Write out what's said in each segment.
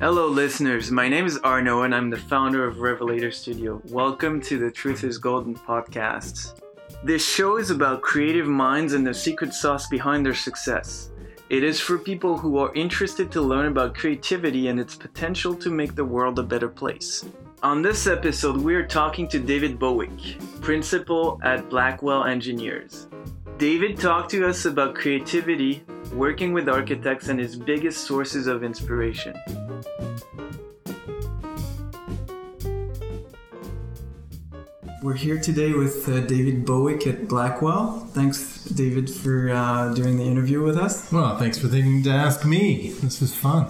Hello, listeners. My name is Arno, and I'm the founder of Revelator Studio. Welcome to the Truth is Golden podcasts. This show is about creative minds and the secret sauce behind their success. It is for people who are interested to learn about creativity and its potential to make the world a better place. On this episode, we are talking to David Bowick, principal at Blackwell Engineers. David talked to us about creativity, working with architects, and his biggest sources of inspiration. We're here today with uh, David Bowick at Blackwell. Thanks, David, for uh, doing the interview with us. Well, thanks for thinking to ask me. This is fun.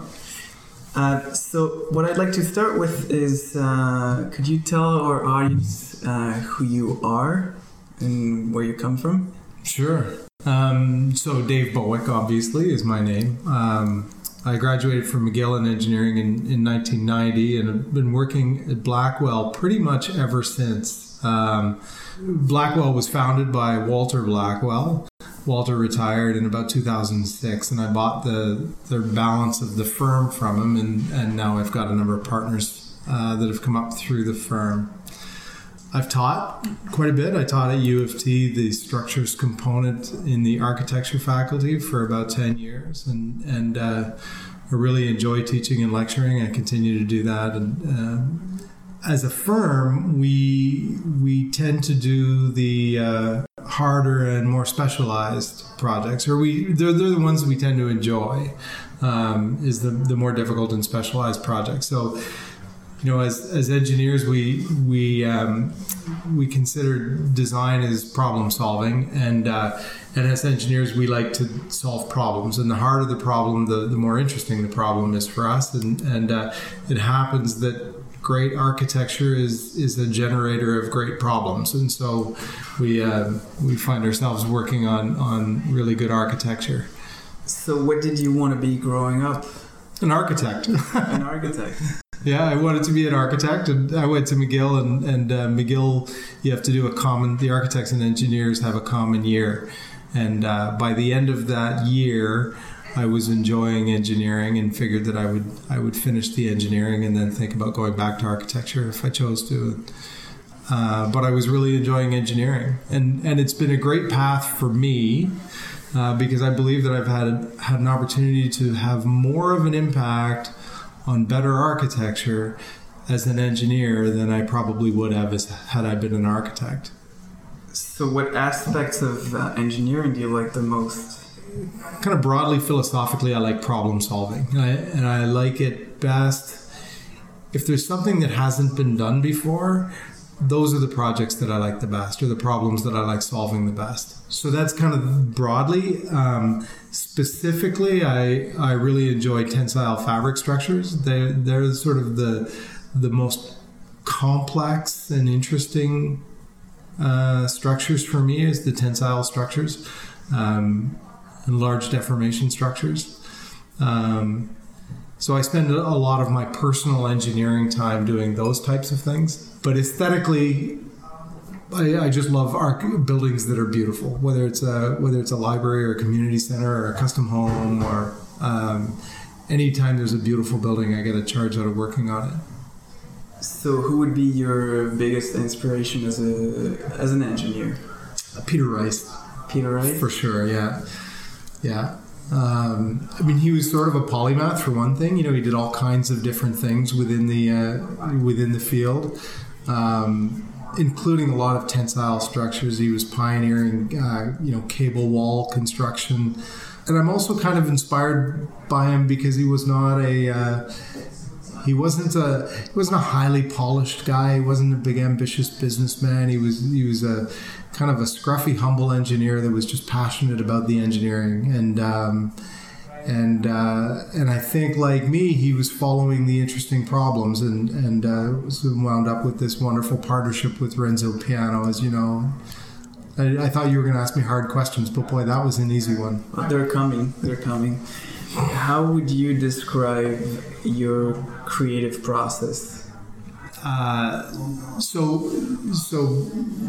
Uh, so, what I'd like to start with is uh, could you tell our audience uh, who you are and where you come from? Sure. Um, so, Dave Bowick, obviously, is my name. Um, I graduated from McGill in engineering in, in 1990 and have been working at Blackwell pretty much ever since. Um, Blackwell was founded by Walter Blackwell. Walter retired in about 2006, and I bought the the balance of the firm from him, and, and now I've got a number of partners uh, that have come up through the firm. I've taught quite a bit. I taught at U of T the structures component in the architecture faculty for about 10 years, and and uh, I really enjoy teaching and lecturing. I continue to do that, and uh, as a firm, we we tend to do the uh, harder and more specialized projects, or we they're, they're the ones we tend to enjoy. Um, is the the more difficult and specialized projects. So, you know, as as engineers, we we um, we consider design as problem solving, and uh, and as engineers, we like to solve problems. And the harder the problem, the, the more interesting the problem is for us. And and uh, it happens that great architecture is is a generator of great problems, and so we uh, we find ourselves working on on really good architecture. So, what did you want to be growing up? An architect. an architect. Yeah, I wanted to be an architect, and I went to McGill, and, and uh, McGill, you have to do a common. The architects and engineers have a common year, and uh, by the end of that year, I was enjoying engineering and figured that I would I would finish the engineering and then think about going back to architecture if I chose to. Uh, but I was really enjoying engineering, and and it's been a great path for me uh, because I believe that I've had had an opportunity to have more of an impact on better architecture as an engineer than I probably would have as had I been an architect. So, what aspects of uh, engineering do you like the most? kind of broadly philosophically, I like problem solving, and I, and I like it best if there's something that hasn't been done before. Those are the projects that I like the best, or the problems that I like solving the best. So that's kind of broadly. Um, specifically, I I really enjoy tensile fabric structures. They they're sort of the the most complex and interesting uh, structures for me is the tensile structures. Um, and large deformation structures. Um, so I spend a lot of my personal engineering time doing those types of things. But aesthetically, I, I just love arch- buildings that are beautiful, whether it's a whether it's a library or a community center or a custom home or um, anytime there's a beautiful building, I get a charge out of working on it. So, who would be your biggest inspiration as a as an engineer? Peter Rice. Peter Rice, for sure. Yeah. Yeah. Um, I mean, he was sort of a polymath for one thing. You know, he did all kinds of different things within the uh, within the field, um, including a lot of tensile structures. He was pioneering, uh, you know, cable wall construction, and I'm also kind of inspired by him because he was not a uh, he wasn't a he wasn't a highly polished guy. He wasn't a big ambitious businessman. He was he was a kind of a scruffy, humble engineer that was just passionate about the engineering and. Um, and uh, and I think like me, he was following the interesting problems and and uh, wound up with this wonderful partnership with Renzo Piano, as you know. I, I thought you were going to ask me hard questions, but boy, that was an easy one. They're coming. They're coming. How would you describe your creative process? Uh, so, so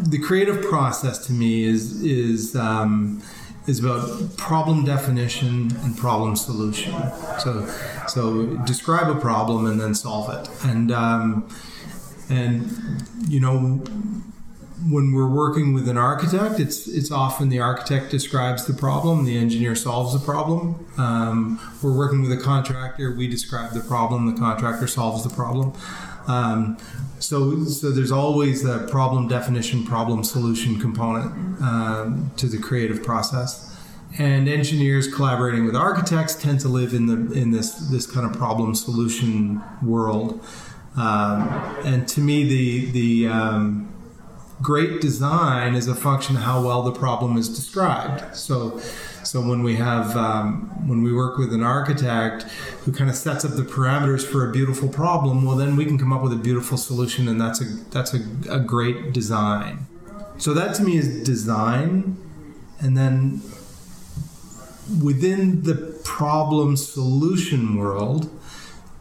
the creative process to me is is um, is about problem definition and problem solution. So, so describe a problem and then solve it. And um, and you know when we're working with an architect, it's it's often the architect describes the problem, the engineer solves the problem. Um, we're working with a contractor, we describe the problem, the contractor solves the problem. Um, so so there's always a problem definition, problem solution component um, to the creative process. And engineers collaborating with architects tend to live in the in this this kind of problem solution world. Um, and to me, the the um, great design is a function of how well the problem is described. So, so when we have um, when we work with an architect who kind of sets up the parameters for a beautiful problem, well, then we can come up with a beautiful solution, and that's a that's a, a great design. So that to me is design, and then within the problem solution world.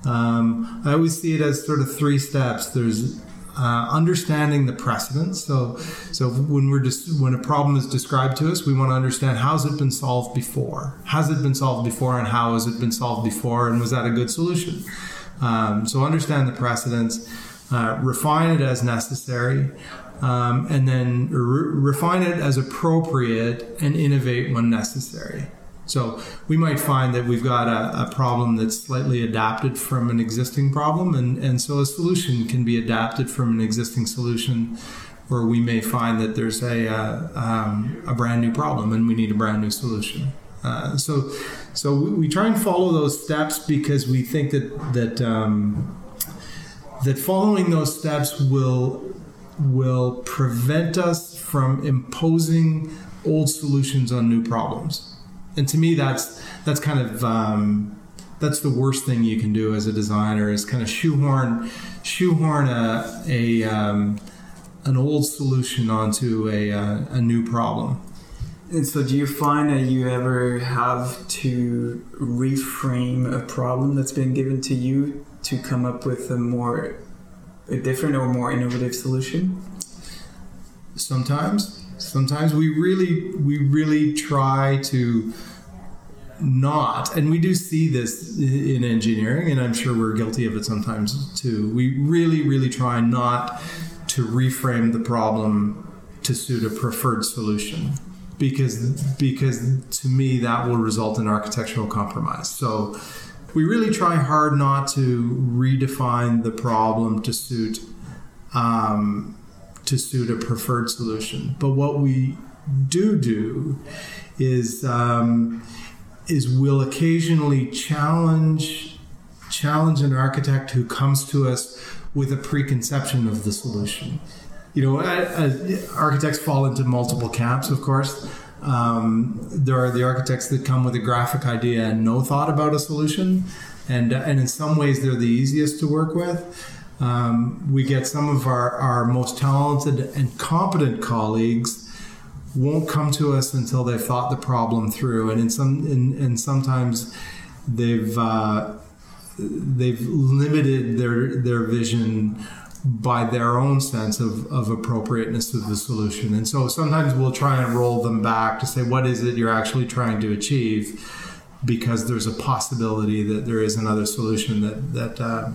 Um, I always see it as sort of three steps. There's uh, understanding the precedents. So, so when we're just when a problem is described to us, we want to understand how's it been solved before? Has it been solved before, and how has it been solved before, and was that a good solution? Um, so, understand the precedents, uh, refine it as necessary, um, and then re- refine it as appropriate, and innovate when necessary. So we might find that we've got a, a, problem that's slightly adapted from an existing problem, and, and so a solution can be adapted from an existing solution, or we may find that there's a, uh, um, a brand new problem and we need a brand new solution. Uh, so, so we, we, try and follow those steps because we think that that um, that following those steps will will prevent us from imposing old solutions on new problems and to me that's that's kind of um, that's the worst thing you can do as a designer is kind of shoehorn shoehorn a, a um, an old solution onto a, uh, a new problem. And so, do you find that you ever have to reframe a problem that's been given to you to come up with a more a different or more innovative solution? Sometimes, sometimes we really we really try to not. And we do see this in engineering and i'm sure we're guilty of it sometimes too. We really really try not to reframe the problem to suit a preferred solution because because to me that will result in architectural compromise. So we really try hard not to redefine the problem to suit um, to suit a preferred solution. But what we do do is um, is we'll occasionally challenge challenge an architect who comes to us with a preconception of the solution. You know, architects fall into multiple camps, of course. Um, there are the architects that come with a graphic idea and no thought about a solution, and and in some ways they're the easiest to work with. Um, we get some of our, our most talented and competent colleagues won't come to us until they've thought the problem through, and in some and, and sometimes they've uh, they've limited their their vision by their own sense of, of appropriateness of the solution. And so sometimes we'll try and roll them back to say, what is it you're actually trying to achieve? Because there's a possibility that there is another solution that, that, uh,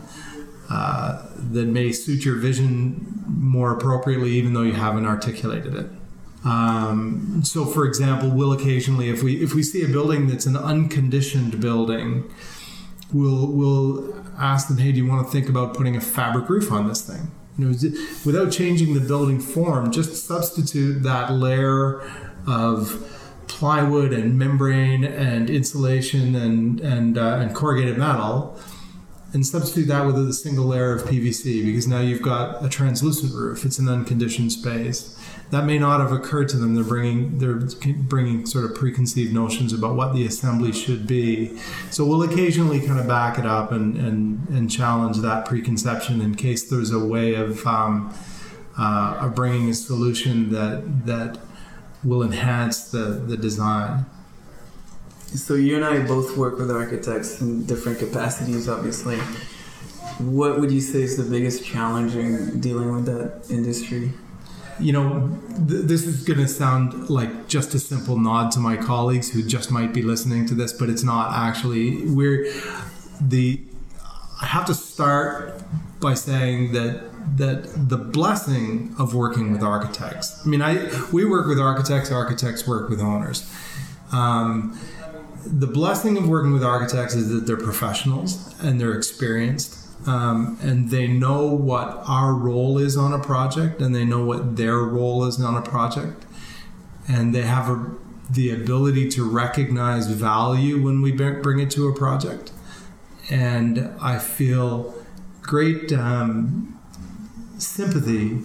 uh, that may suit your vision more appropriately, even though you haven't articulated it. Um, so, for example, we'll occasionally, if we if we see a building that's an unconditioned building, we'll we'll ask them, "Hey, do you want to think about putting a fabric roof on this thing?" You know, without changing the building form, just substitute that layer of plywood and membrane and insulation and and uh, and corrugated metal and substitute that with a single layer of PVC because now you've got a translucent roof. It's an unconditioned space that may not have occurred to them. They're bringing they're bringing sort of preconceived notions about what the assembly should be. So we'll occasionally kind of back it up and and, and challenge that preconception in case there's a way of um, uh, of bringing a solution that that will enhance the the design. So you and I both work with architects in different capacities, obviously. What would you say is the biggest challenge in dealing with that industry? You know, th- this is going to sound like just a simple nod to my colleagues who just might be listening to this, but it's not actually. We're the. I have to start by saying that that the blessing of working with architects. I mean, I we work with architects. Architects work with owners. Um, the blessing of working with architects is that they're professionals and they're experienced um, and they know what our role is on a project and they know what their role is on a project. And they have a, the ability to recognize value when we bring it to a project. And i feel great um, sympathy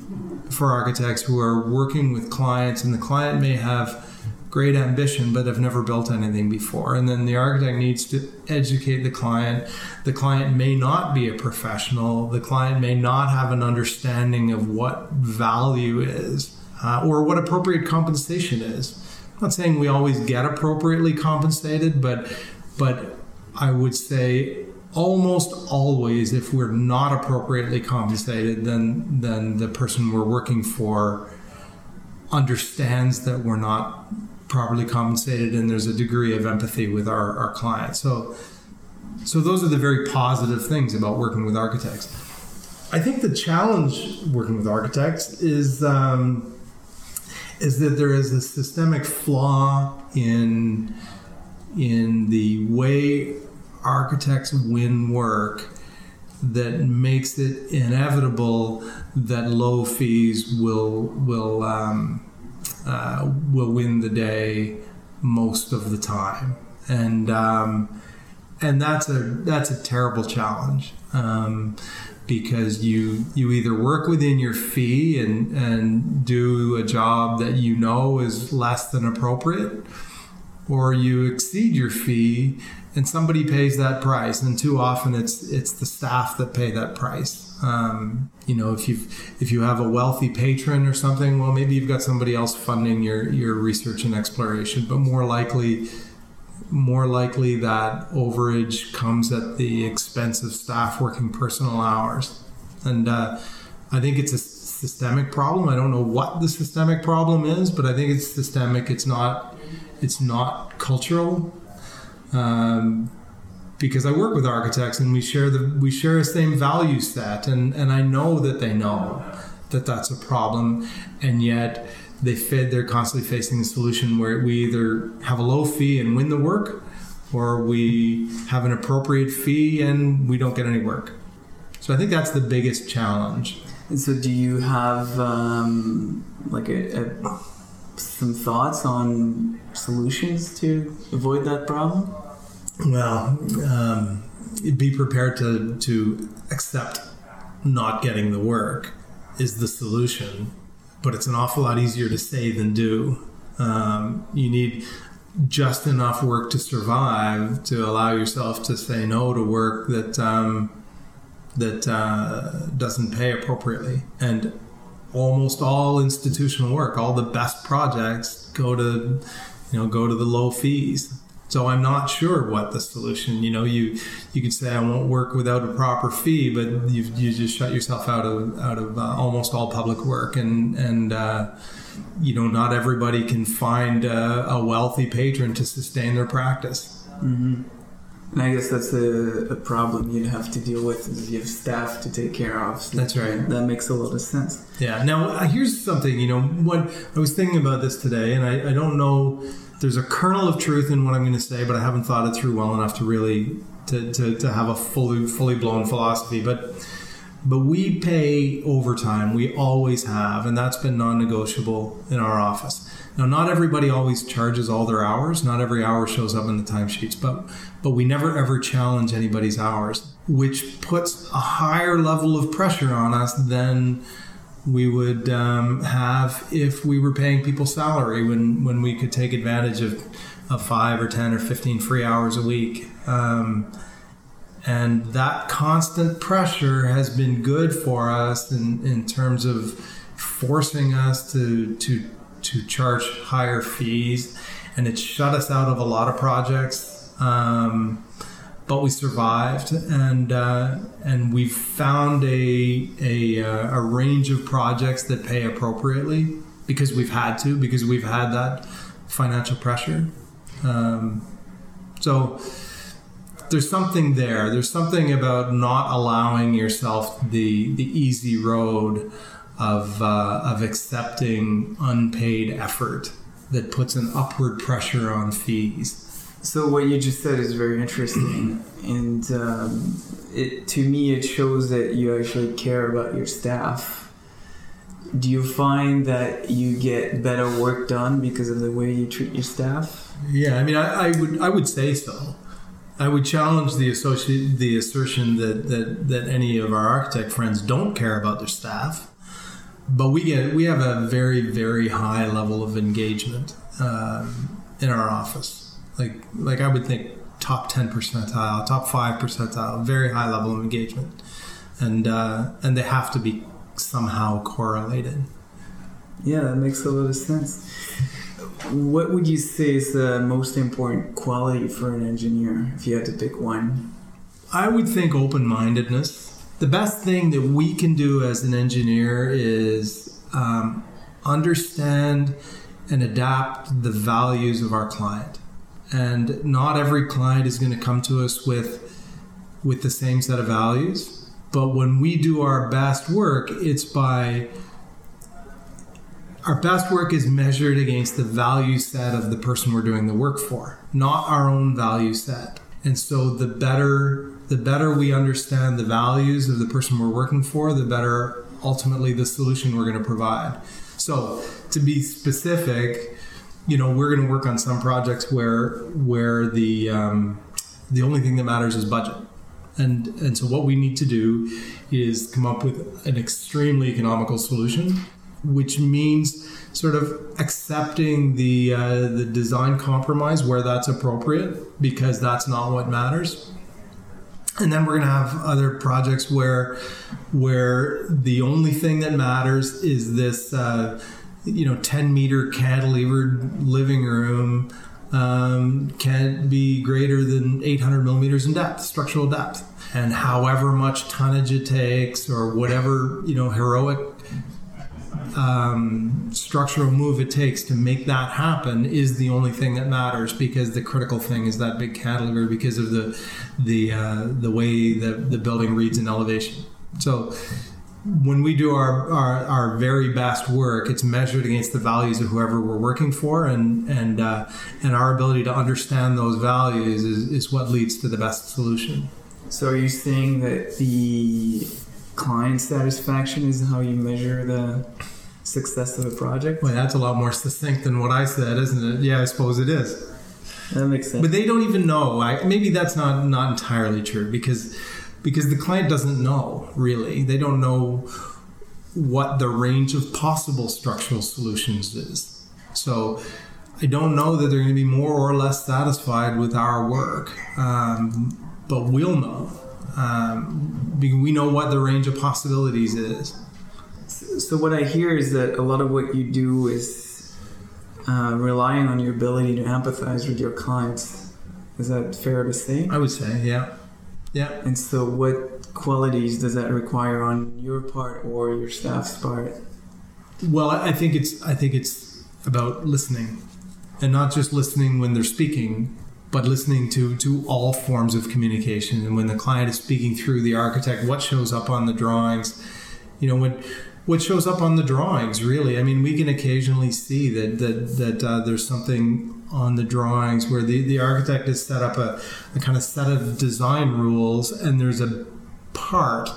for architects who are working with clients and the client may have great ambition but have never built anything before. And then the architect needs to educate the client. The client may not be a professional, the client may not have an understanding of what value is uh, or what appropriate compensation is. I'm not saying we always get appropriately compensated, but but I would say almost always if we're not appropriately compensated then then the person we're working for understands that we're not properly compensated and there's a degree of empathy with our, our clients. So, so those are the very positive things about working with architects. I think the challenge working with architects is um, is that there is a systemic flaw in in the way architects win work that makes it inevitable that low fees will will um, uh, will win the day most of the time, and um, and that's a that's a terrible challenge um, because you you either work within your fee and and do a job that you know is less than appropriate, or you exceed your fee and somebody pays that price, and too often it's it's the staff that pay that price. Um, you know, if you if you have a wealthy patron or something, well, maybe you've got somebody else funding your your research and exploration, but more likely, more likely that overage comes at the expense of staff working personal hours, and uh, I think it's a systemic problem. I don't know what the systemic problem is, but I think it's systemic. It's not it's not cultural. Um, because I work with architects and we share the we share the same value set and and I know that they know that that's a problem and yet they fed they're constantly facing a solution where we either have a low fee and win the work or we have an appropriate fee and we don't get any work. So I think that's the biggest challenge. And so do you have um, like a, a, some thoughts on solutions to avoid that problem? Well, um, be prepared to to accept not getting the work is the solution, but it's an awful lot easier to say than do. Um, you need just enough work to survive to allow yourself to say no to work that um, that uh, doesn't pay appropriately. And almost all institutional work, all the best projects go to you know go to the low fees so I'm not sure what the solution. You know, you you could say I won't work without a proper fee, but you you just shut yourself out of out of uh, almost all public work, and and uh, you know not everybody can find a, a, wealthy patron to sustain their practice. Mm-hmm. And I guess that's a, a, problem you'd have to deal with is you have staff to take care of. So that's right. That makes a lot of sense. Yeah. Now uh, here's something. You know, what I was thinking about this today, and I, I don't know there's a kernel of truth in what I'm going to say, but I haven't thought it through well enough to really to, to, to have a fully fully blown philosophy. But but we pay overtime. We always have, and that's been non-negotiable in our office. Now, not everybody always charges all their hours. Not every hour shows up in the timesheets, but but we never ever challenge anybody's hours, which puts a higher level of pressure on us than we would um, have if we were paying people salary when, when we could take advantage of, of five or 10 or 15 free hours a week. Um, and that constant pressure has been good for us in, in terms of forcing us to, to, to charge higher fees. And it shut us out of a lot of projects. Um, but we survived, and uh, and we've found a a, uh, a range of projects that pay appropriately because we've had to because we've had that financial pressure. Um, so there's something there. There's something about not allowing yourself the the easy road of uh, of accepting unpaid effort that puts an upward pressure on fees. So what you just said is very interesting, and um, it to me it shows that you actually care about your staff. Do you find that you get better work done because of the way you treat your staff? Yeah, I mean, I, I would I would say so. I would challenge the associate the assertion that, that that any of our architect friends don't care about their staff, but we get we have a very very high level of engagement um, in our office like like I would think top ten percentile, top five percentile, very high level of engagement, and uh, and they have to be somehow correlated. Yeah, that makes a lot of sense. What would you say is the most important quality for an engineer if you had to pick one? I would think open mindedness. The best thing that we can do as an engineer is um, understand and adapt the values of our client and not every client is going to come to us with with the same set of values. But when we do our best work it's by our best work is measured against the value set of the person we're doing the work for not our own value set. And so the better the better we understand the values of the person we're working for the better ultimately the solution we're going to provide. So to be specific you know, we're going to work on some projects where where the um, the only thing that matters is budget. And, and so what we need to do is come up with an extremely economical solution, which means sort of accepting the uh, the design compromise where that's appropriate because that's not what matters. And then we're going to have other projects where where the only thing that matters is this. Uh, you know 10 meter cantilevered living room um, can be greater than 800 millimeters in depth structural depth. And however much tonnage it takes or whatever you know heroic um, structural move it takes to make that happen is the only thing that matters because the critical thing is that big cantilever because of the the uh, the way the, the building reads in elevation. So when we do our, our, our, very best work, it's measured against the values of whoever we're working for, and and uh, and our ability to understand those values is, is what leads to the best solution. So, are you saying that the client satisfaction is how you measure the success of a project? Well, that's a lot more succinct than what I said, isn't it? Yeah, I suppose it is. That makes sense. But they don't even know. I, maybe that's not not entirely true because because the client doesn't know really. They don't know what the range of possible structural solutions is. So I don't know that they're going to be more or less satisfied with our work, um, but we'll know. Um, we know what the range of possibilities is. So what I hear is that a lot of what you do is uh, relying on your ability to empathize with your clients. Is that fair to say? I would say, yeah. Yeah. And so, what qualities does that require on your part or your staff's part? Well, I think it's I think it's about listening, and not just listening when they're speaking, but listening to to all forms of communication. And when the client is speaking through the architect, what shows up on the drawings, you know, when what shows up on the drawings really. I mean we can occasionally see that that that uh, there's something on the drawings where the, the architect has set up a, a kind of set of design rules and there's a part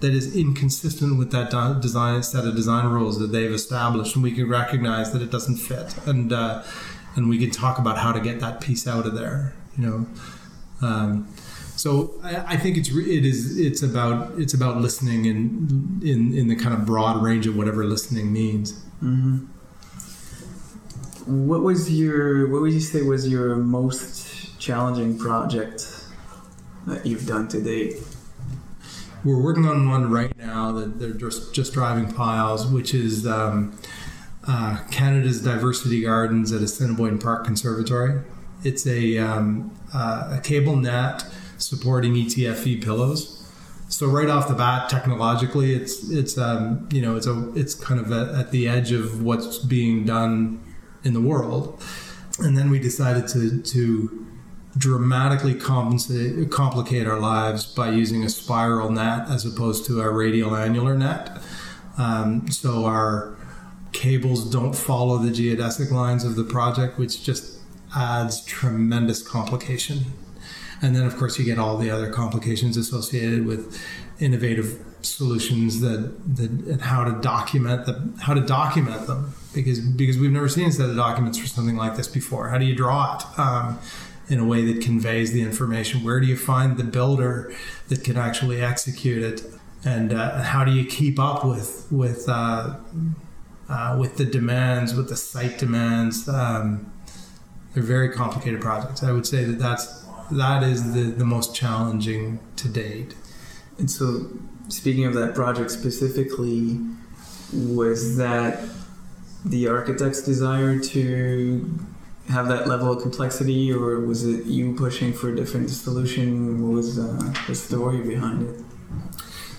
that is inconsistent with that design set of design rules that they've established and we can recognize that it doesn't fit and uh, and we can talk about how to get that piece out of there you know? Um, so I, I, think it's it is it's about it's about listening in in in the kind of broad range of whatever listening means mm-hmm. What was your what would you say was your most challenging project that you've done to date? We're working on one right now that they're just just driving piles, which is um, uh, Canada's Diversity Gardens at Assiniboine Park Conservatory. It's a, um, uh, a cable net supporting ETFE pillows. So right off the bat, technologically, it's it's um, you know it's a it's kind of a, at the edge of what's being done in the world, and then we decided to to dramatically compensate, complicate our lives by using a spiral net as opposed to a radial annular net. Um, so our cables don't follow the geodesic lines of the project, which just adds tremendous complication. And then, of course, you get all the other complications associated with innovative solutions that, that and how to document the how to document them because because we've never seen a set of documents for something like this before. How do you draw it? Um, in a way that conveys the information. Where do you find the builder that can actually execute it, and uh, how do you keep up with with uh, uh, with the demands, with the site demands? Um, they're very complicated projects. I would say that that's that is the, the most challenging to date. And so, speaking of that project specifically, was that the architect's desire to have that level of complexity, or was it you pushing for a different solution? What was uh, the story behind it?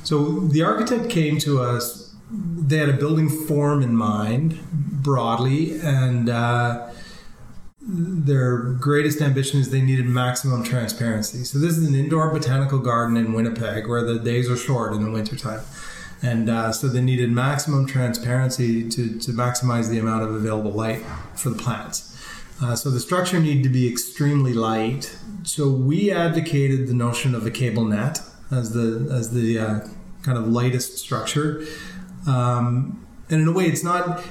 So the architect came to us. They had a building form in mind broadly, and uh, their greatest ambition is they needed maximum transparency. So this is an indoor botanical garden in Winnipeg, where the days are short in the wintertime. And uh, so they needed maximum transparency to, to maximize the amount of available light for the plants. Uh, so the structure needed to be extremely light. So we advocated the notion of a cable net as the as the uh, kind of lightest structure. Um, and in a way, it's not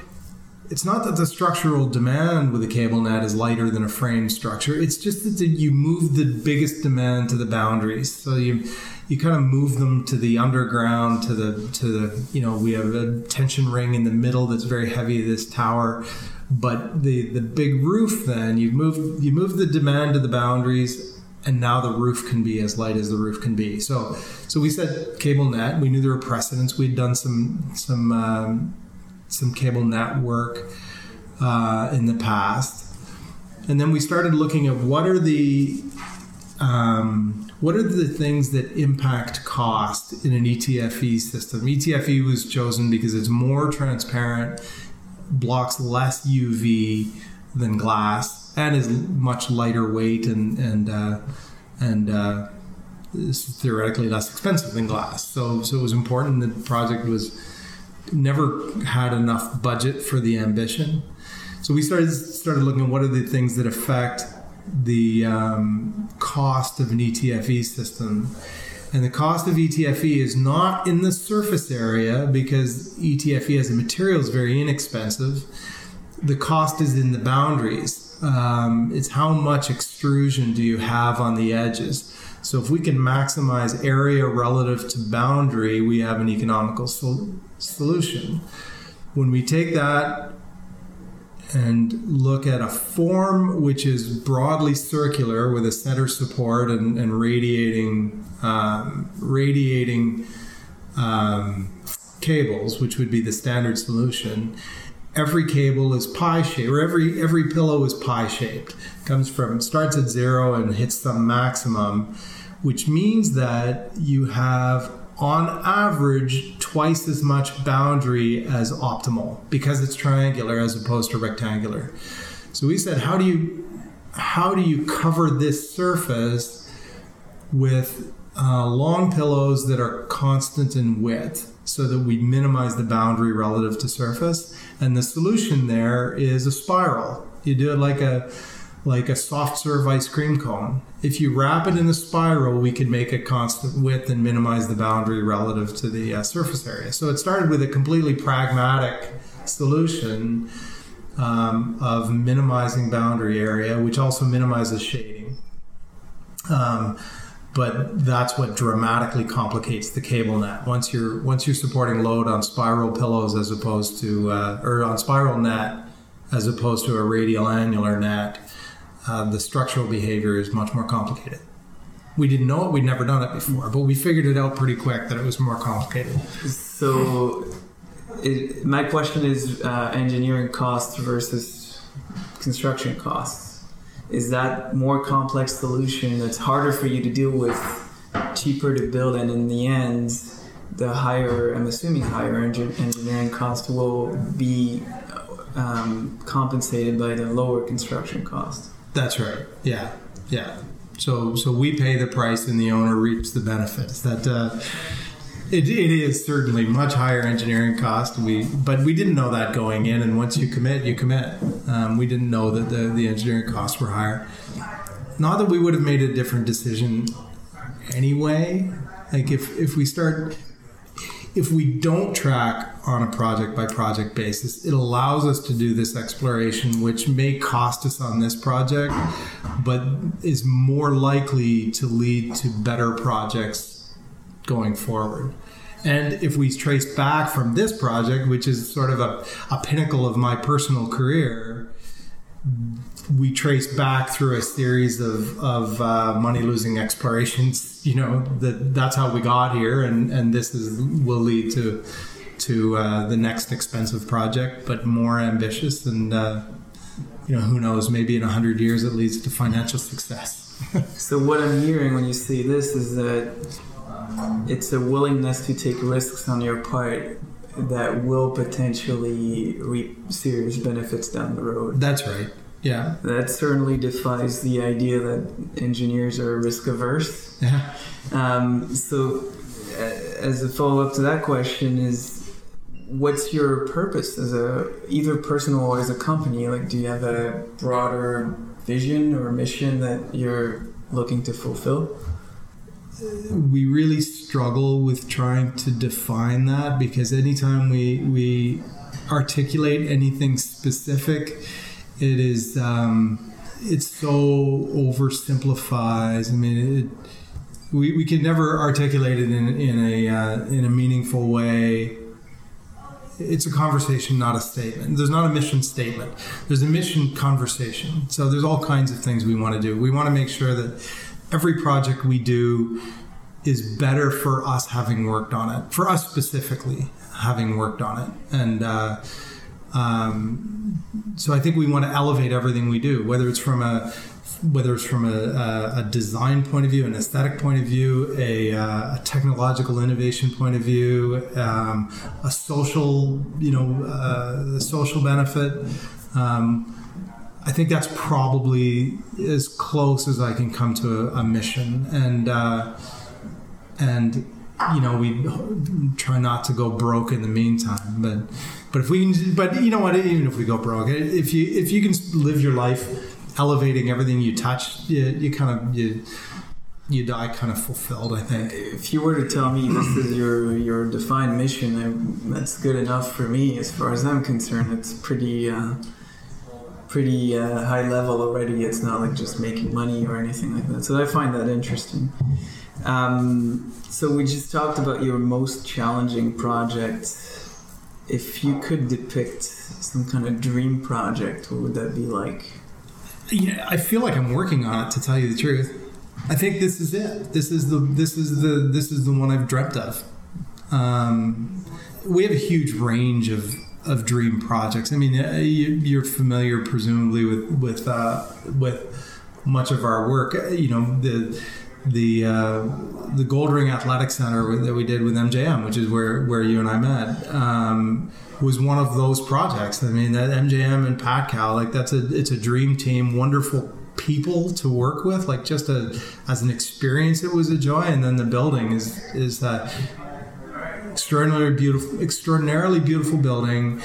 it's not that the structural demand with a cable net is lighter than a frame structure. It's just that you move the biggest demand to the boundaries. So you you kind of move them to the underground, to the to the you know we have a tension ring in the middle that's very heavy. This tower. But the the big roof, then you move you move the demand to the boundaries, and now the roof can be as light as the roof can be. So so we said cable net. We knew there were precedents. We'd done some some um, some cable network uh, in the past, and then we started looking at what are the um, what are the things that impact cost in an ETFE system? ETFE was chosen because it's more transparent blocks less UV than glass and is much lighter weight and and uh, and uh, theoretically less expensive than glass. So so it was important that the project was never had enough budget for the ambition. So we started started looking at what are the things that affect the um, cost of an ETFE system and the cost of ETFE is not in the surface area because ETFE as a material is very inexpensive. The cost is in the boundaries. Um, it's how much extrusion do you have on the edges. So if we can maximize area relative to boundary, we have an economical sol- solution. When we take that and look at a form which is broadly circular with a center support and, and radiating um, radiating um, cables, which would be the standard solution. Every cable is pie shaped, or every every pillow is pie shaped. Comes from starts at zero and hits the maximum, which means that you have on average twice as much boundary as optimal because it's triangular as opposed to rectangular. So we said, how do you how do you cover this surface with uh, long pillows that are constant in width so that we minimize the boundary relative to surface? And the solution there is a spiral. You do it like a like a soft serve ice cream cone. If you wrap it in a spiral, we can make a constant width and minimize the boundary relative to the uh, surface area. So it started with a completely pragmatic solution um, of minimizing boundary area, which also minimizes shading. Um, but that's what dramatically complicates the cable net. Once you're once you're supporting load on spiral pillows as opposed to uh, or on spiral net as opposed to a radial annular net, uh, the structural behavior is much more complicated. We didn't know it; we'd never done it before, but we figured it out pretty quick that it was more complicated. So, it, my question is uh, engineering costs versus construction costs. is that more complex solution that's harder for you to deal with, cheaper to build, and in the end, the higher, I'm assuming higher engineering cost will be um, compensated by the lower construction cost. That's right. Yeah, yeah. So so we pay the price and the owner reaps the benefits. That uh, it, it is certainly much higher engineering cost. We but we didn't know that going in, and once you commit, you commit. Um, we didn't know that the, the engineering costs were higher. Not that we would have made a different decision anyway. Like if if we start if we don't track on a project by project basis, it allows us to do this exploration, which may cost us on this project, but is more likely to lead to better projects going forward. And if we trace back from this project, which is sort of a, a pinnacle of my personal career, we trace back through a series of, of uh, money losing explorations. You know that that's how we got here, and, and this is will lead to to uh, the next expensive project, but more ambitious. And uh, you know who knows? Maybe in a hundred years it leads to financial success. so what I'm hearing when you say this is that it's a willingness to take risks on your part that will potentially reap serious benefits down the road. That's right. Yeah. That certainly defies the idea that engineers are risk averse. Yeah. Um, so, uh, as a follow up to that question, is what's your purpose as a either personal or as a company? Like, do you have a broader vision or mission that you're looking to fulfill? We really struggle with trying to define that because anytime we we articulate anything specific it is um, it's so oversimplifies. I mean, it, we, we can never articulate it in, in a uh, in a meaningful way. It's a conversation, not a statement. There's not a mission statement. There's a mission conversation. So there's all kinds of things we want to do. We want to make sure that every project we do is better for us having worked on it, for us specifically having worked on it, and. Uh, um, so I think we want to elevate everything we do, whether it's from a whether it's from a, a, design point of view, an aesthetic point of view, a, uh, a technological innovation point of view, um, a social, you know, uh, social benefit. Um, I think that's probably as close as I can come to a, a mission, and uh, and you know we try not to go broke in the meantime, but but if we can, but you know what? Even if we go broke, if you if you can live your life elevating everything you touch, you, you kind of you you die kind of fulfilled. I think. If you were to tell me this is your your defined mission, I, that's good enough for me as far as I'm concerned. It's pretty. Uh, pretty uh, high level already. It's not like just making money or anything like that. So I find that interesting. Um, so we just talked about your most challenging project if you could depict some kind of dream project, what would that be like? Yeah, I feel like I'm working on it. To tell you the truth, I think this is it. This is the this is the this is the one I've dreamt of. Um, we have a huge range of of dream projects. I mean, uh, you're familiar presumably with with uh, with much of our work. Uh, you know the the uh, the Goldring Athletic Center that we did with MJM, which is where where you and I met, um, was one of those projects. I mean, that MJM and Patkau, like that's a it's a dream team, wonderful people to work with. Like just a as an experience, it was a joy. And then the building is is that extraordinarily beautiful, extraordinarily beautiful building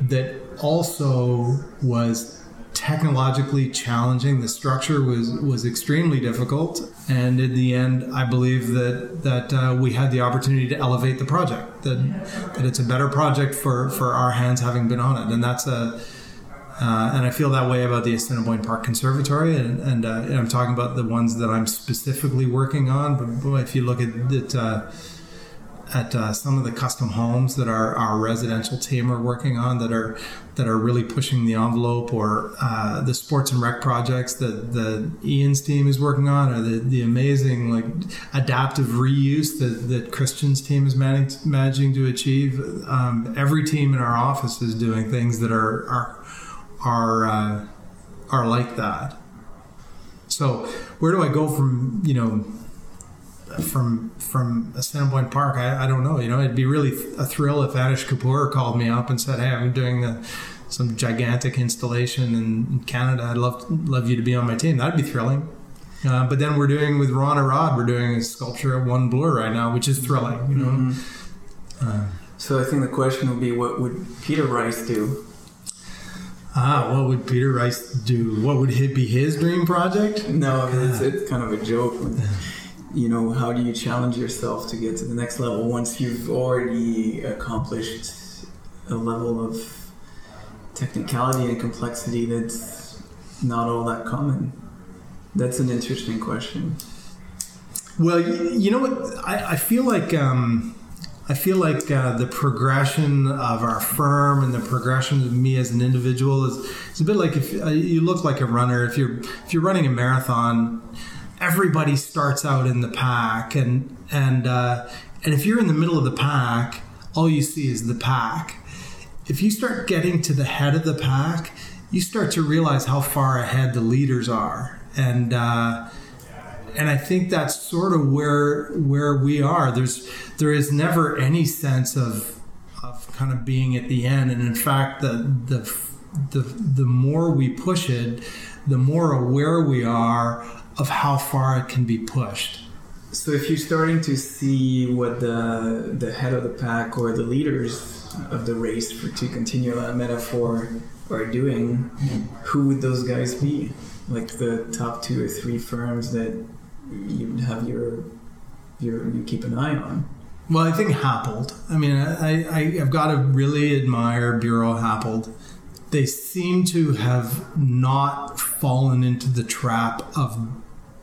that also was technologically challenging. The structure was was extremely difficult, and in the end, I believe that that uh, we had the opportunity to elevate the project. That that it's a better project for for our hands having been on it, and that's a. Uh, and I feel that way about the Assiniboine Park Conservatory, and, and, uh, and, I'm talking about the ones that I'm specifically working on. But boy, if you look at it, uh, at uh, some of the custom homes that our, our residential team are working on that are that are really pushing the envelope, or uh, the sports and rec projects that the Ian's team is working on, or the, the amazing like adaptive reuse that, that Christian's team is managing, managing to achieve. Um, every team in our office is doing things that are are are uh, are like that. So where do I go from you know from from Assiniboine Park? I, I don't know. You know, it'd be really a thrill if Anish Kapoor called me up and said, "Hey, I'm doing the, some gigantic installation in Canada. I'd love love you to be on my team. That'd be thrilling." Uh, but then we're doing with Ron Arad, we're doing a sculpture at One Bloor right now, which is thrilling. You know. Mm-hmm. Uh, so I think the question would be, what would Peter Rice do? Ah, what would Peter Rice do? What would be his dream project? No, it's, it's kind of a joke. You know, how do you challenge yourself to get to the next level once you've already accomplished a level of technicality and complexity that's not all that common? That's an interesting question. Well, you, know what? I, I feel like um, I feel like uh, the progression of our firm and the progression of me as an individual is it's a bit like if uh, you look like a runner. If you're if you're running a marathon, everybody starts out in the pack, and and uh, and if you're in the middle of the pack, all you see is the pack. If you start getting to the head of the pack, you start to realize how far ahead the leaders are and uh, and I think that's sort of where where we are. There's there is never any sense of of kind of being at the end, and in fact, the the the the more we push it, the more aware we are of how far it can be pushed. So if you're starting to see what the the head of the pack or the leaders of the race, for to continue that metaphor, are doing, who would those guys be? like the top two or three firms that you would have your your you keep an eye on? Well, I think Happold. I mean, I, I have got to really admire Buro Happold. They seem to have not fallen into the trap of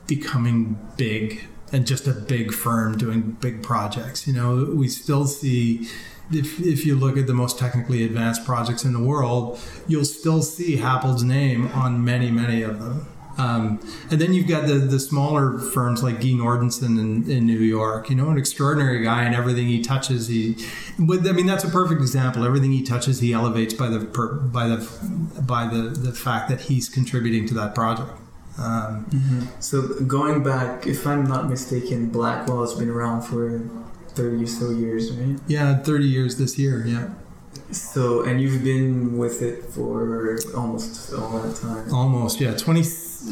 becoming big and just a big firm doing big projects. You know, we still see if, if you look at the most technically advanced projects in the world, you'll still see Happold's name on many, many of them. Um, and then you've got the, the smaller firms like Guy Nordenson in, in New York, you know, an extraordinary guy and everything he touches, he, but I mean, that's a perfect example. Everything he touches, he elevates by the, by the, by the, the fact that he's contributing to that project. Um, mm-hmm. So going back, if I'm not mistaken, Blackwell has been around for 30 or so years, right? Yeah, 30 years this year, yeah. So, and you've been with it for almost all that time? Almost, yeah. 20,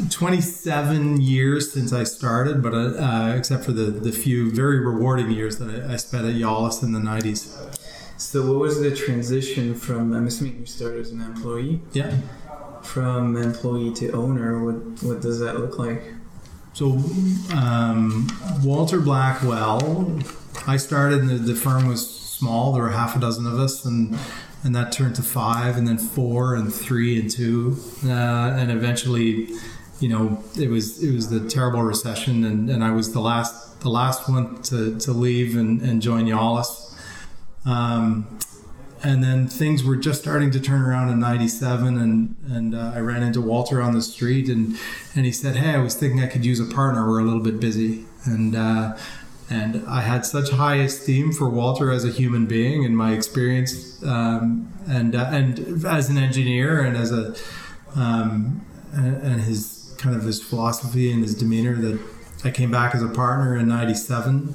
27 years since I started, but uh, uh, except for the, the few very rewarding years that I, I spent at Yolles in the 90s. So, what was the transition from, I'm assuming you started as an employee? Yeah. From employee to owner, what, what does that look like? So, um, Walter Blackwell I started, and the, the firm was small. There were half a dozen of us, and and that turned to five, and then four, and three, and two, uh, and eventually, you know, it was it was the terrible recession, and, and I was the last the last one to, to leave and, and join Yolles. Um, and then things were just starting to turn around in 97 and, and uh, i ran into walter on the street and, and he said hey i was thinking i could use a partner we're a little bit busy and uh, and I had such high esteem for Walter as a human being and my experience, um, and uh, and as an engineer and as a um, and his kind of his philosophy and his demeanor that I came back as a partner in '97.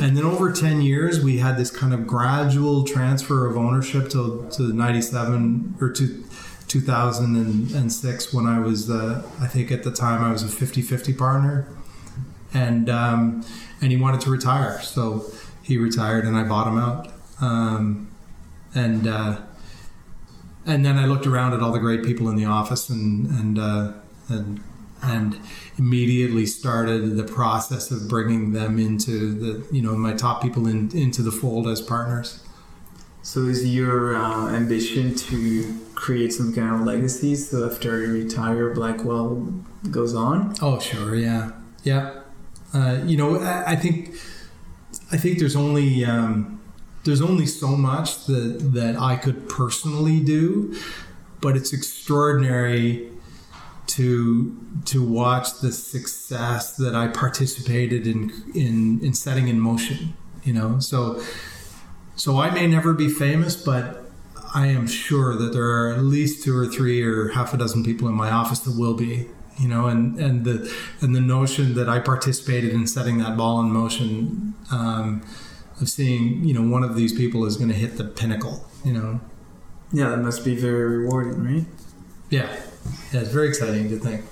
And then over 10 years, we had this kind of gradual transfer of ownership to, to 97 or to 2006 when I was, uh, I think at the time I was a 50 50 partner. And, um, and he wanted to retire. So he retired, and I bought him out. Um, and uh, and then I looked around at all the great people in the office, and and uh, and and immediately started the process of bringing them into the you know my top people in, into the fold as partners. So is your uh, ambition to create some kind of legacy? So after you retire, Blackwell goes on. Oh sure, yeah, yeah. Uh, you know, I, I, think I think there's only um, there's only so much that that I could personally do, but it's extraordinary to to watch the success that I participated in in in setting in motion. You know, so so I may never be famous, but I am sure that there are at least two or three or half a dozen people in my office that will be you know, and and the and the notion that I participated in setting that ball in motion, um, of seeing you know one of these people is going to hit the pinnacle, you know. Yeah, that must be very rewarding, right? Yeah, yeah, it's very exciting to think.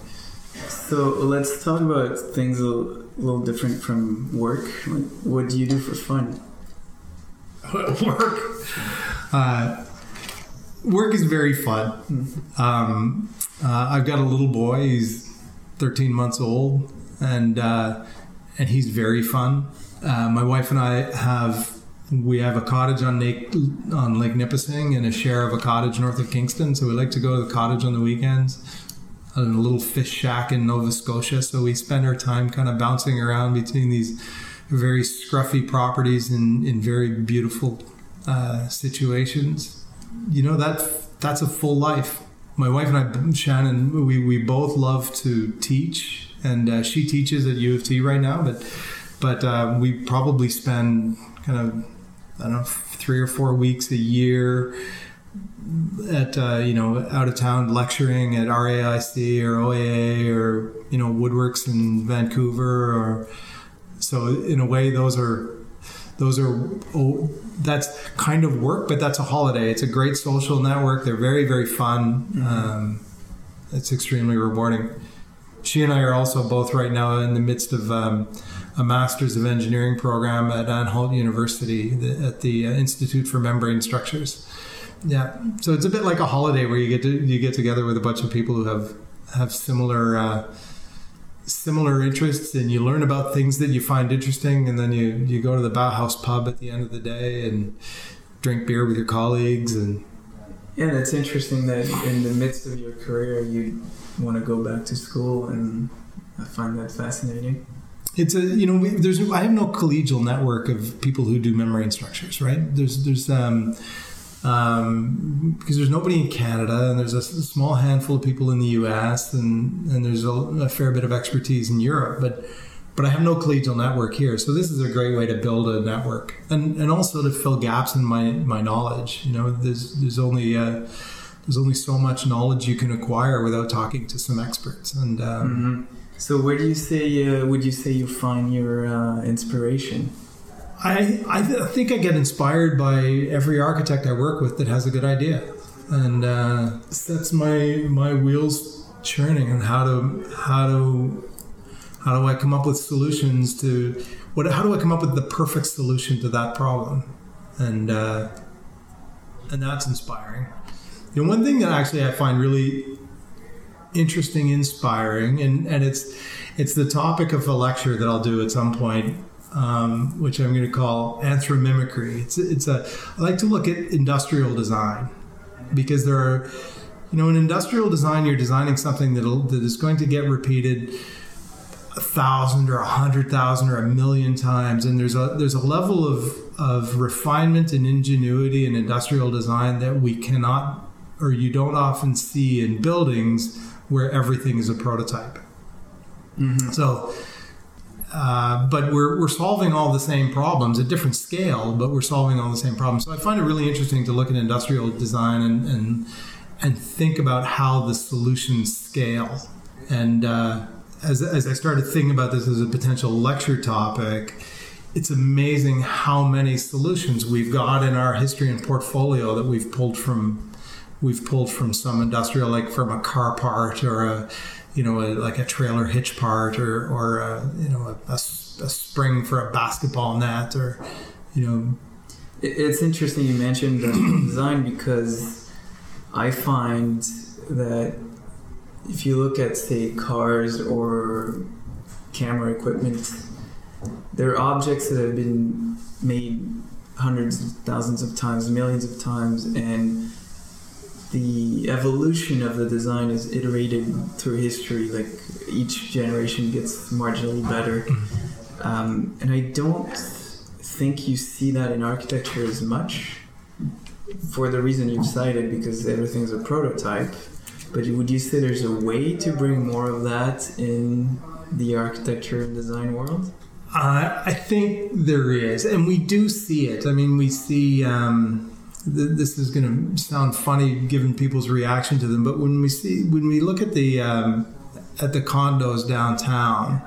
So let's talk about things a little, a little different from work. Like, what do you do for fun? work. Uh, work is very fun. Um, uh, I've got a little boy. He's 13 months old, and uh, and he's very fun. Uh, my wife and I have we have a cottage on Lake on Lake Nipissing and a share of a cottage north of Kingston. So we like to go to the cottage on the weekends. And a little fish shack in Nova Scotia. So we spend our time kind of bouncing around between these very scruffy properties in, in very beautiful uh, situations. You know that that's a full life. My wife and I, Shannon, we, we both love to teach, and uh, she teaches at U of T right now. But but uh, we probably spend kind of I don't know three or four weeks a year at uh, you know out of town lecturing at RAIC or OAA or you know Woodworks in Vancouver or so in a way those are those are oh, that's kind of work but that's a holiday. It's a great social network. They're very very fun. Mm-hmm. um, it's extremely rewarding. She and I are also both right now in the midst of um, a master's of engineering program at Anhalt University at the uh, Institute for Membrane Structures yeah, so it's a bit like a holiday where you get to you get together with a bunch of people who have have similar uh, similar interests, and you learn about things that you find interesting, and then you you go to the Bauhaus pub at the end of the day and drink beer with your colleagues and. Yeah, it's interesting that in the midst of your career, you want to go back to school, and I find that fascinating. It's a you know there's I have no collegial network of people who do membrane structures, right? There's there's um, um, because there's nobody in Canada, and there's a small handful of people in the U.S. and and there's a, a, fair bit of expertise in Europe, but but I have no collegial network here, so this is a great way to build a network and and also to fill gaps in my my knowledge. You know, there's there's only uh, there's only so much knowledge you can acquire without talking to some experts, and. Um, mm-hmm. So, where do you say uh, would you say you find your uh, inspiration? I I, th- I, think I get inspired by every architect I work with that has a good idea, and uh, sets my my wheels churning and how to how to how do I come up with solutions to what how do I come up with the perfect solution to that problem, and uh, and that's inspiring. You know, one thing that actually I find really interesting, inspiring, and and it's it's the topic of a lecture that I'll do at some point um, which I'm going to call anthromimicry. It's it's a I like to look at industrial design because there are you know in industrial design you're designing something that that is going to get repeated a thousand or a hundred thousand or a million times and there's a there's a level of of refinement and ingenuity in industrial design that we cannot or you don't often see in buildings where everything is a prototype mm-hmm. so uh, but we're, we're solving all the same problems at different scale, but we're solving all the same problems. So I find it really interesting to look at industrial design and, and, and think about how the solutions scale. And uh, as, as I started thinking about this as a potential lecture topic, it's amazing how many solutions we've got in our history and portfolio that we've pulled from we've pulled from some industrial like from a car part or a you know, a, like a trailer hitch part or, or a, you know, a, a, a spring for a basketball net or, you know. It's interesting you mentioned design because I find that if you look at, say, cars or camera equipment, they're objects that have been made hundreds of thousands of times, millions of times, and the evolution of the design is iterated through history. Like each generation gets marginally better, mm-hmm. um, and I don't think you see that in architecture as much, for the reason you've cited, because everything's a prototype. But would you say there's a way to bring more of that in the architecture and design world? Uh, I think there is, and we do see it. I mean, we see. Um, this is going to sound funny given people's reaction to them, but when we see when we look at the um, at the condos downtown,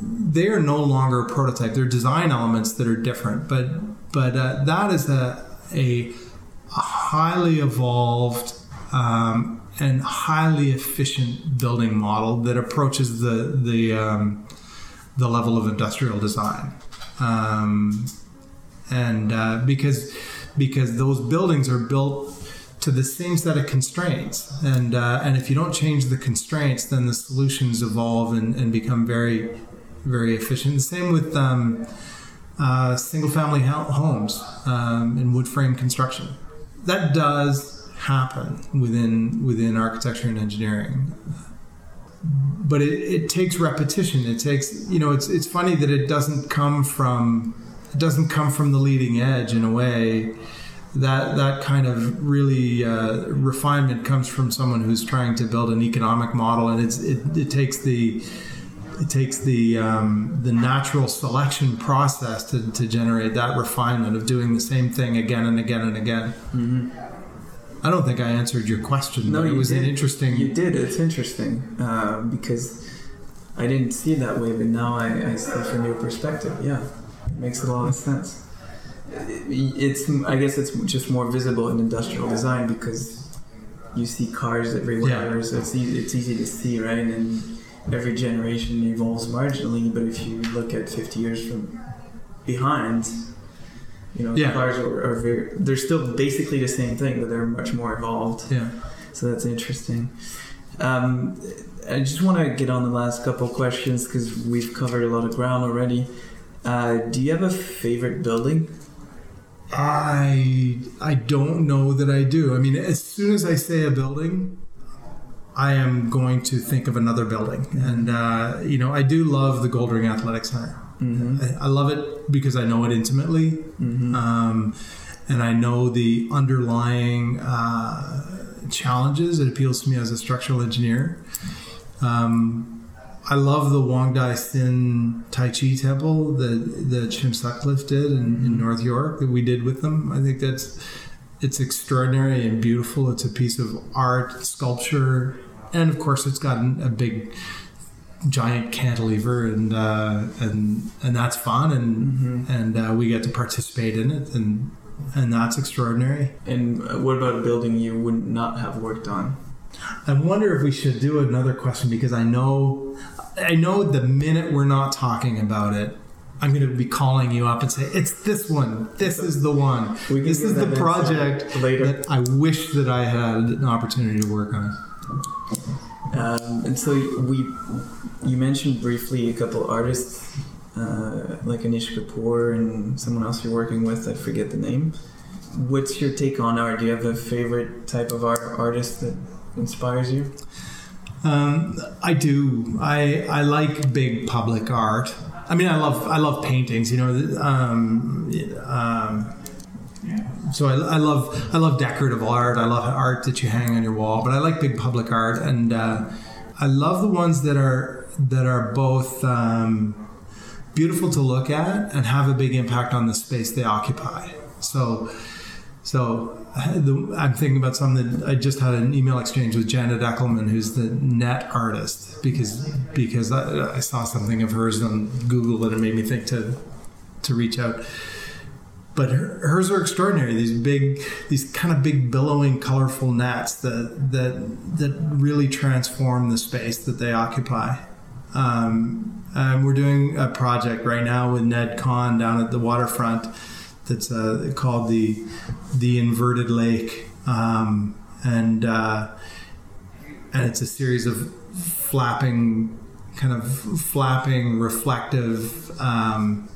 they are no longer a prototype. They're design elements that are different, but but uh, that is a, a highly evolved um, and highly efficient building model that approaches the the um, the level of industrial design, um, and uh, because because those buildings are built to the same set of constraints, and uh, and if you don't change the constraints, then the solutions evolve and, and become very very efficient. The same with um, uh, single family homes um, in wood frame construction. That does happen within within architecture and engineering. But it, it takes repetition. It takes you know it's it's funny that it doesn't come from doesn't come from the leading edge in a way that that kind of really uh, refinement comes from someone who's trying to build an economic model and it's it, it takes the it takes the um, the natural selection process to, to generate that refinement of doing the same thing again and again and again. Mm-hmm. I don't think I answered your question. No, it was did. an interesting. You did. It's interesting uh, because I didn't see it that way, but now I, I see from your perspective. Yeah, makes a lot of sense. It's I guess it's just more visible in industrial design because you see cars everywhere, yeah. so it's easy, it's easy to see, right? And every generation evolves marginally, but if you look at 50 years from behind, you know, yeah. cars are, are, very, they're still basically the same thing, but they're much more evolved. Yeah. So that's interesting. Um, I just want to get on the last couple questions because we've covered a lot of ground already. Uh, do you have a favorite building? I I don't know that I do. I mean, as soon as I say a building, I am going to think of another building. And, uh, you know, I do love the Goldring Athletic Center. Mm-hmm. I, I, love it because I know it intimately. Mm-hmm. Um, and I know the underlying uh, challenges. It appeals to me as a structural engineer. Um, I love the Wong Dai Sin Tai Chi Temple that, that Shim Sutcliffe did in, in mm-hmm. North York that we did with them. I think that's it's extraordinary and beautiful. It's a piece of art, sculpture, and of course, it's got a big, giant cantilever, and uh, and and that's fun, and mm-hmm. and uh, we get to participate in it, and and that's extraordinary. And what about a building you would not have worked on? I wonder if we should do another question because I know, I know the minute we're not talking about it, I'm going to be calling you up and say, "It's this one. This is the one. This is the project later. that I wish that I had an opportunity to work on." Um, and so we, you mentioned briefly a couple artists, uh, like Anish Kapoor and someone else you're working with. I forget the name. What's your take on art? Do you have a favorite type of art artist that inspires you? Um, I do. I I like big public art. I mean, I love I love paintings. You know, um, um, so I, I, love I love decorative art. I love art that you hang on your wall. But I like big public art, and uh, I love the ones that are that are both um, beautiful to look at and have a big impact on the space they occupy. So, so I'm thinking about something that I just had an email exchange with Janet Echelman, who's the net artist, because because I, I saw something of hers on Google and it made me think to to reach out. But her, hers are extraordinary. These big, these kind of big billowing, colorful nets that that that really transform the space that they occupy. Um, we're doing a project right now with Ned Kahn down at the waterfront that's uh, called the the inverted lake, um, and uh, and it's a series of flapping, kind of flapping, reflective. Um,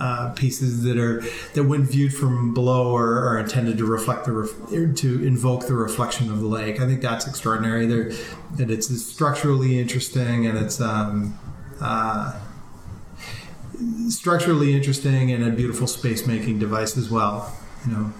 uh, pieces that are that when viewed from below are, are intended to reflect the ref, to invoke the reflection of the lake. I think that's extraordinary. There, that it's structurally interesting and it's um, uh, structurally interesting and a beautiful space making device as well. You know,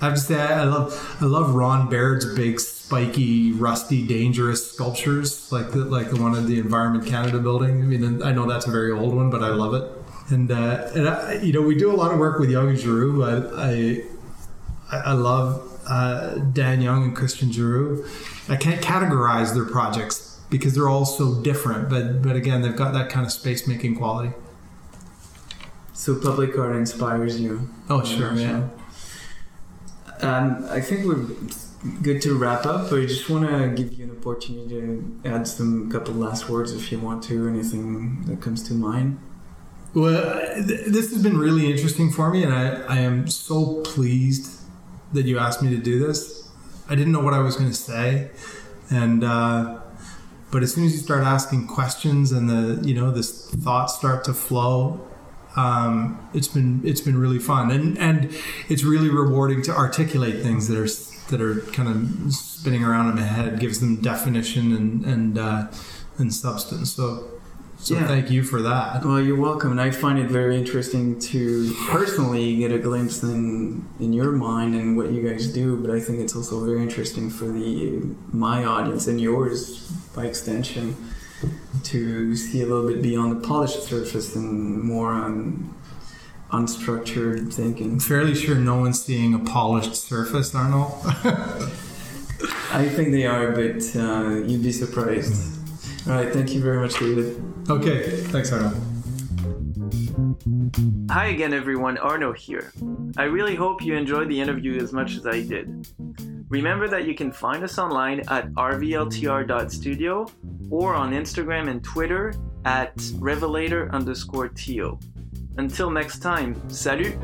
I have to say I love I love Ron Baird's big spiky, rusty, dangerous sculptures like the like the one at the Environment Canada building. I mean, I know that's a very old one, but I love it. And uh, and I, you know, we do a lot of work with Young and Giroux. I I, I love uh, Dan Young and Christian Giroux. I can't categorize their projects because they're all so different. But but again, they've got that kind of space making quality. So public art inspires you. Oh sure, yeah. Um, I think we're good to wrap up, but I just want to give you an opportunity to add some couple last words if you want to. Anything that comes to mind. Well, th- this has been really interesting for me, and I, I am so pleased that you asked me to do this. I didn't know what I was going to say, and uh, but as soon as you start asking questions and the you know this thoughts start to flow, um, it's been it's been really fun, and and it's really rewarding to articulate things that are that are kind of spinning around in my head. gives them definition and and uh, and substance. So so Yeah. thank you for that. Well, you're welcome, and I find it very interesting to personally get a glimpse in in your mind and what you guys do. But I think it's also very interesting for the my audience and yours by extension to see a little bit beyond the polished surface and more on unstructured thinking. I'm fairly sure no one's seeing a polished surface, Arnold. I think they are, but uh, you'd be surprised. All right, thank you very much, David. okay, thanks, Arnold. Hi again, everyone. Arno here. I really hope you enjoyed the interview as much as I did. Remember that you can find us online at rvltr.studio or on Instagram and Twitter at revelator underscore to. Until next time, salut!